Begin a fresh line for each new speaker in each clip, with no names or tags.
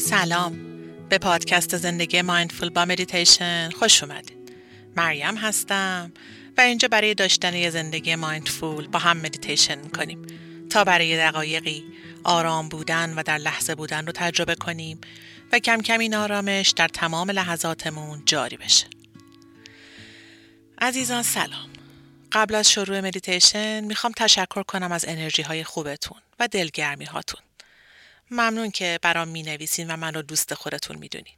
سلام. به پادکست زندگی mindful با مدیتیشن خوش اومدید مریم هستم و اینجا برای داشتن یه زندگی mindful با هم مدیتیشن کنیم تا برای دقایقی آرام بودن و در لحظه بودن رو تجربه کنیم و کم کم این آرامش در تمام لحظاتمون جاری بشه. عزیزان سلام. قبل از شروع مدیتیشن می‌خوام تشکر کنم از انرژی های خوبتون و دلگرمی هاتون ممنون که برام می نویسین و من رو دوست خودتون می دونین.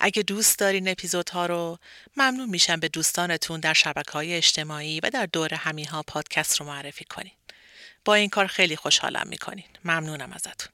اگه دوست دارین اپیزودها رو ممنون میشم به دوستانتون در شبکه های اجتماعی و در دورهمی ها پادکست رو معرفی کنین. با این کار خیلی خوشحالم می‌کنین. ممنونم ازتون.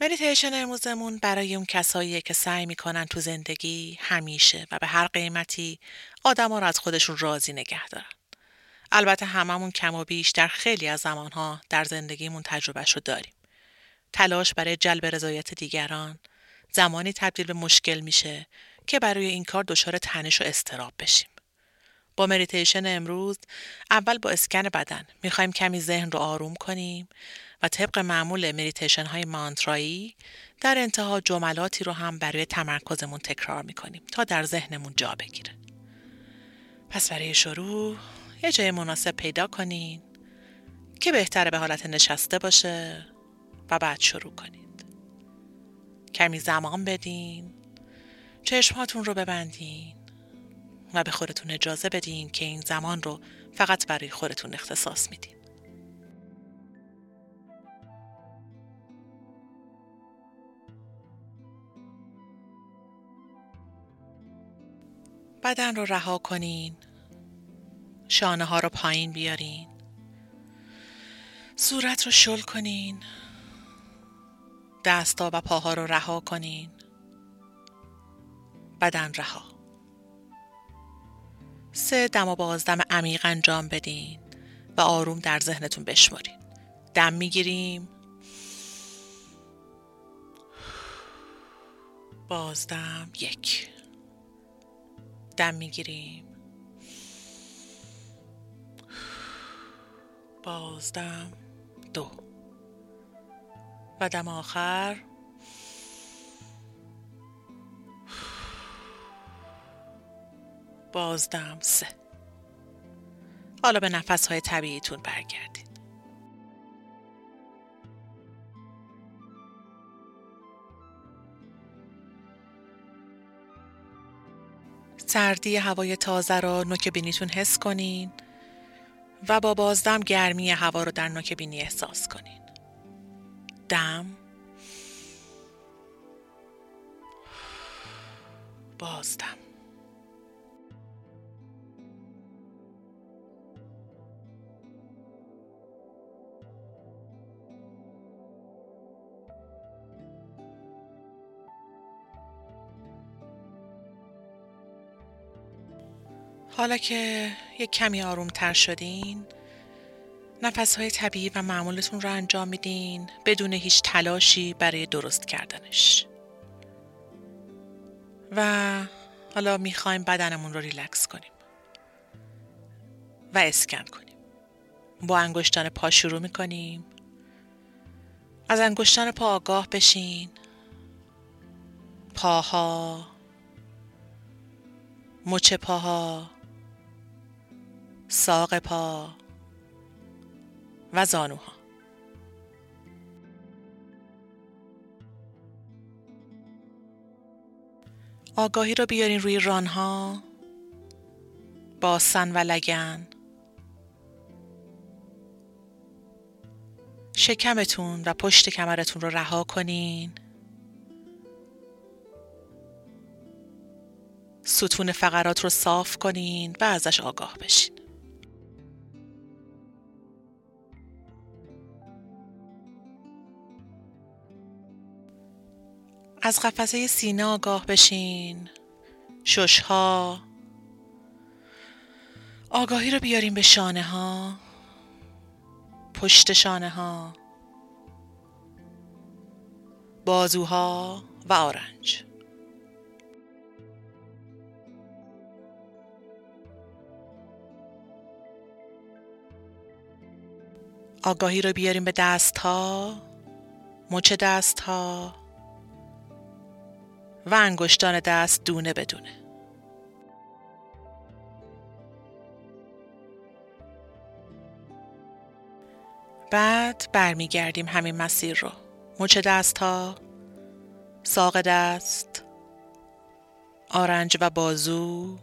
مدیتیشن امروزمون برای اون کساییه که سعی می‌کنن تو زندگی همیشه و به هر قیمتی آدم ها رو از خودشون راضی نگه دارن. البته هممون کم و بیش در خیلی از زمانها در زندگیمون تجربهش رو داریم. تلاش برای جلب رضایت دیگران زمانی تبدیل به مشکل میشه که برای این کار دچار تنش و اضطراب بشیم. با مدیتیشن امروز اول با اسکن بدن می‌خوایم کمی ذهن رو آروم کنیم و طبق معمول مدیتیشن های مانترایی در انتها جملاتی رو هم برای تمرکزمون تکرار می‌کنیم تا در ذهنمون جا بگیره. پس برای شروع یه جای مناسب پیدا کنین که بهتره به حالت نشسته باشه و بعد شروع کنید. کمی زمان بدین چشمهاتون رو ببندین و به خودتون اجازه بدین که این زمان رو فقط برای خودتون اختصاص میدین. بدن رو رها کنین شانه ها رو پایین بیارین صورت رو شل کنین. دستا و پاها رو رها کنین. بدن رها. سه دم و بازدم عمیق انجام بدین و آروم در ذهنتون بشمارین دم می‌گیریم. بازدم یک. دم می‌گیریم. بازدم دو. و دم آخر. بازدم سه. حالا به نفس های طبیعیتون برگردید. سردی هوای تازه را نوک بینیتون حس کنین و با بازدم گرمی هوا رو در نوک بینی احساس کنین. دم. بازدم حالا که یک کمی آروم تر شدین نفس های طبیعی و معمولتون رو انجام میدین بدون هیچ تلاشی برای درست کردنش. و حالا می‌خوایم بدنمون رو ریلکس کنیم. و اسکن کنیم. با انگشتان پا شروع می‌کنیم. از انگشتان پا آگاه بشین. پاها. مچ پاها. ساق پا. و زانوها. آگاهی رو بیارین روی رانها. باسن و لگن. شکمتون و پشت کمرتون رو رها کنین. ستون فقرات رو صاف کنین و ازش آگاه بشین. از قفسه سینه آگاه بشین. ششها. آگاهی رو بیاریم به شانه ها پشت شانه ها بازوها و آرنج. آگاهی رو بیاریم به دست ها مچ دست ها و انگشتان دست دونه بدونه. بعد برمیگردیم همین مسیر رو. مچ دست ها ساق دست آرنج و بازو.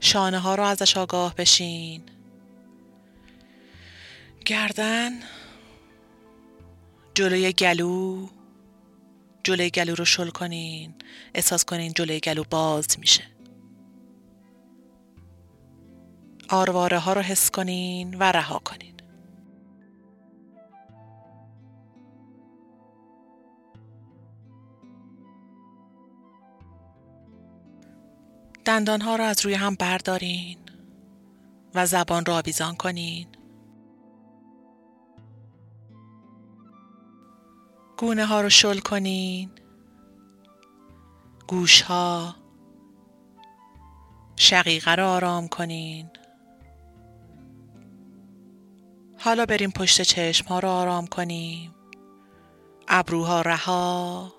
شانه ها رو ازش آگاه بشین. گردن. جلوی گلو. جلوی گلو رو شل کنین. احساس کنین جلوی گلو باز میشه. آرواره ها رو حس کنین و رها کنین. دندان ها رو از روی هم بردارین و زبان را آویزان کنین. گونه ها رو شل کنین. گوش ها شقیقه رو آرام کنین. حالا بریم پشت چشم ها رو آرام کنیم. ابروها رها.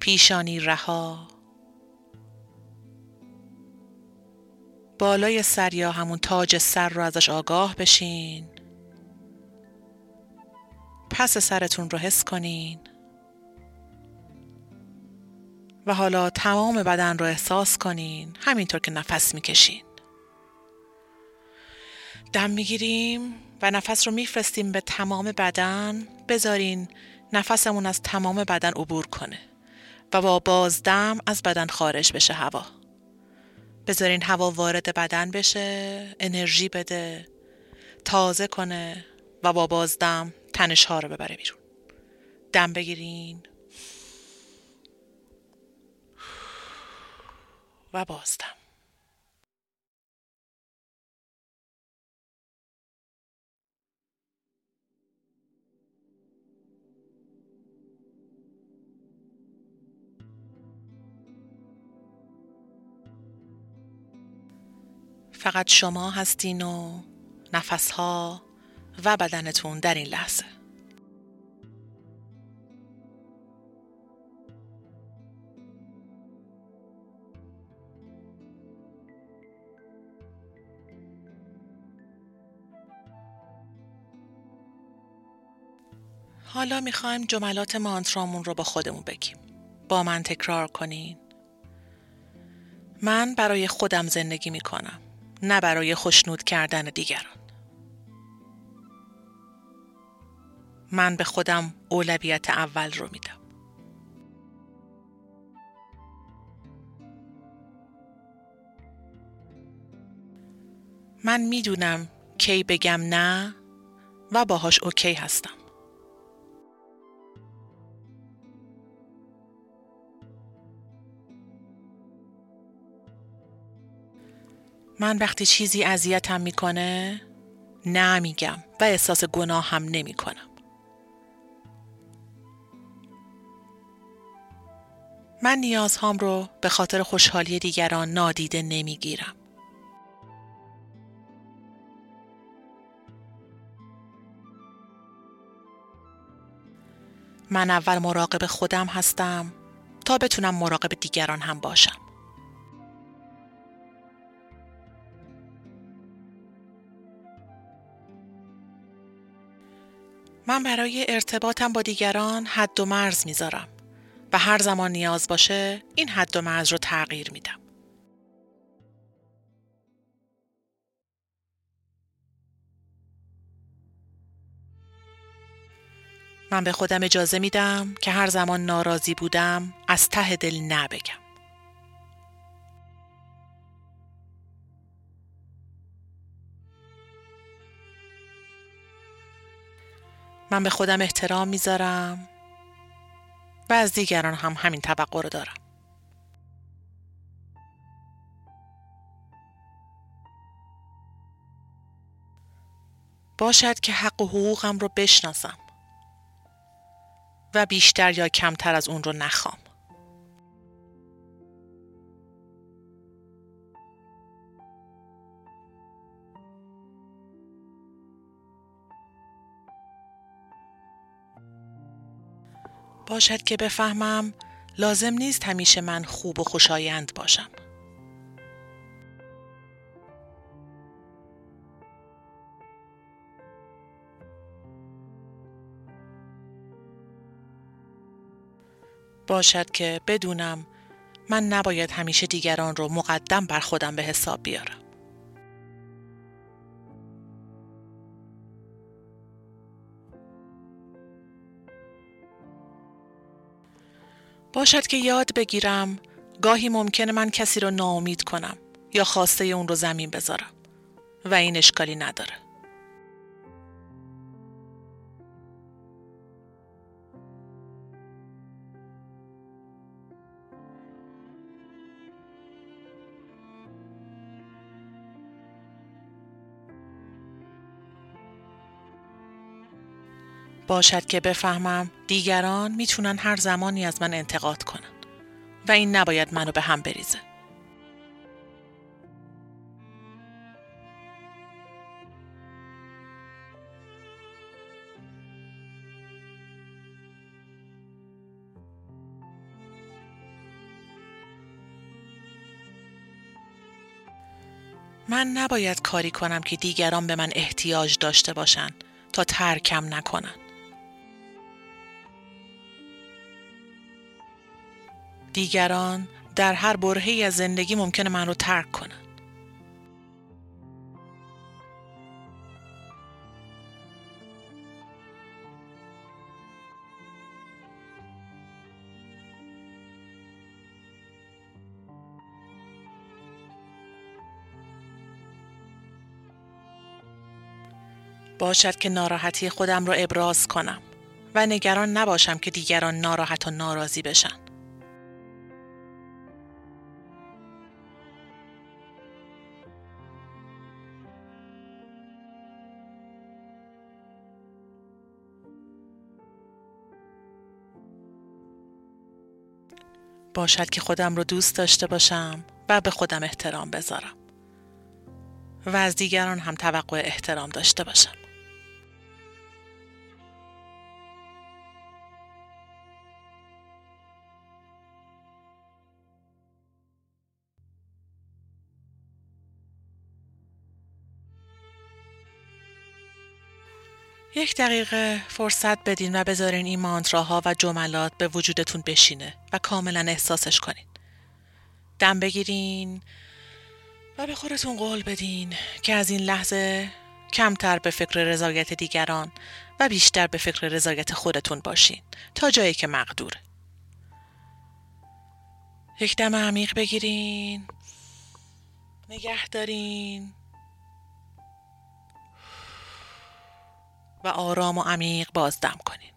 پیشانی رها. بالای سر یا همون تاج سر رو ازش آگاه بشین. پس سرتون رو حس کنین. و حالا تمام بدن رو احساس کنین همینطور که نفس می‌کشین. دم می‌گیریم و نفس رو میفرستیم به تمام بدن. بذارین نفسمون از تمام بدن عبور کنه و با بازدم از بدن خارج بشه هوا. بذارین هوا وارد بدن بشه انرژی بده تازه کنه و با بازدم تنش ها رو ببره بیرون. دم بگیرین. و بازدم. فقط شما هستین و نفسها و بدنتون در این لحظه حالا می‌خوایم جملات مانترامون رو با خودمون بگیم. با من تکرار کنین. من برای خودم زندگی می‌کنم. نه برای خوشنود کردن دیگران. من به خودم اولویت اول رو میدم. من می‌دونم کی بگم نه و باهاش اوکی هستم. من وقتی چیزی اذیتم می‌کنه نه میگم و احساس گناه هم نمی من نیازهام رو به خاطر خوشحالی دیگران نادیده نمی‌گیرم. من اول مراقب خودم هستم تا بتونم مراقب دیگران هم باشم. من برای ارتباطم با دیگران حد و مرز می‌ذارم و هر زمان نیاز باشه این حد و مرز رو تغییر میدم. من به خودم اجازه میدم که هر زمان ناراضی بودم از ته دل نبگم. من به خودم احترام می‌ذارم و از دیگران هم همین توقع رو دارم. باشد که حق و حقوقم رو بشناسم و بیشتر یا کمتر از اون رو نخوام. باشد که بفهمم لازم نیست همیشه من خوب و خوشایند باشم. باشد که بدونم من نباید همیشه دیگران رو مقدم بر خودم به حساب بیارم. باشد که یاد بگیرم گاهی ممکنه من کسی رو ناامید کنم یا خواسته اون رو زمین بذارم و این اشکالی نداره. باشد که بفهمم دیگران می‌تونن هر زمانی از من انتقاد کنن و این نباید منو به هم بریزه. من نباید کاری کنم که دیگران به من احتیاج داشته باشن تا ترکم نکنن. دیگران در هر برهی از زندگی ممکنه من رو ترک کنن. باشد که ناراحتی خودم را ابراز کنم و نگران نباشم که دیگران ناراحت و ناراضی بشن. باشد که خودم رو دوست داشته باشم و به خودم احترام بذارم و از دیگران هم توقع احترام داشته باشم. یک دقیقه فرصت بدین و بذارین این مانتراها و جملات به وجودتون بشینه و کاملا احساسش کنین. دم بگیرین و به خودتون قول بدین که از این لحظه کمتر به فکر رضایت دیگران و بیشتر به فکر رضایت خودتون باشین تا جایی که مقدوره. یک دم عمیق بگیرین نگه دارین و آرام و عمیق بازدم کنین.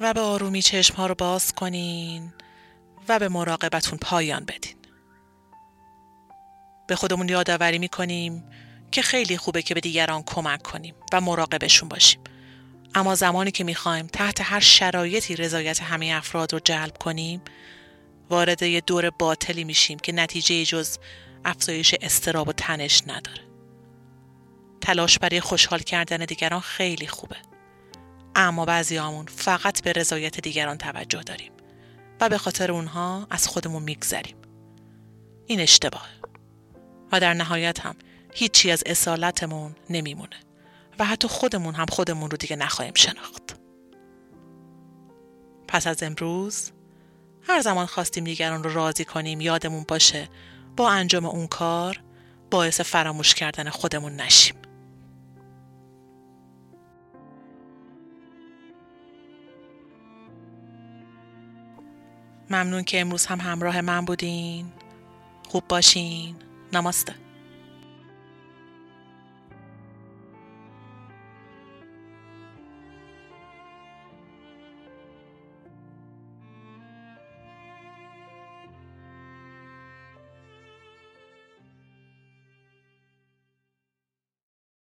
و به آرومی چشم ها رو باز کنین و به مراقبتون پایان بدین. به خودمون یادآوری می‌کنیم که خیلی خوبه که به دیگران کمک کنیم و مراقبشون باشیم. اما زمانی که می‌خوایم تحت هر شرایطی رضایت همه افراد رو جلب کنیم وارد یه دور باطلی میشیم که نتیجه جز افزایش استراب و تنش نداره. تلاش برای خوشحال کردن دیگران خیلی خوبه. اما بعضی همون فقط به رضایت دیگران توجه داریم و به خاطر اونها از خودمون میگذریم. این اشتباه. و در نهایت هم هیچی از اصالتمون نمیمونه و حتی خودمون هم خودمون رو دیگه نخواهیم شناخت. پس از امروز هر زمان خواستیم دیگران رو راضی کنیم یادمون باشه با انجام اون کار باعث فراموش کردن خودمون نشیم. ممنون که امروز هم همراه من بودین. خوب باشین. نماسته.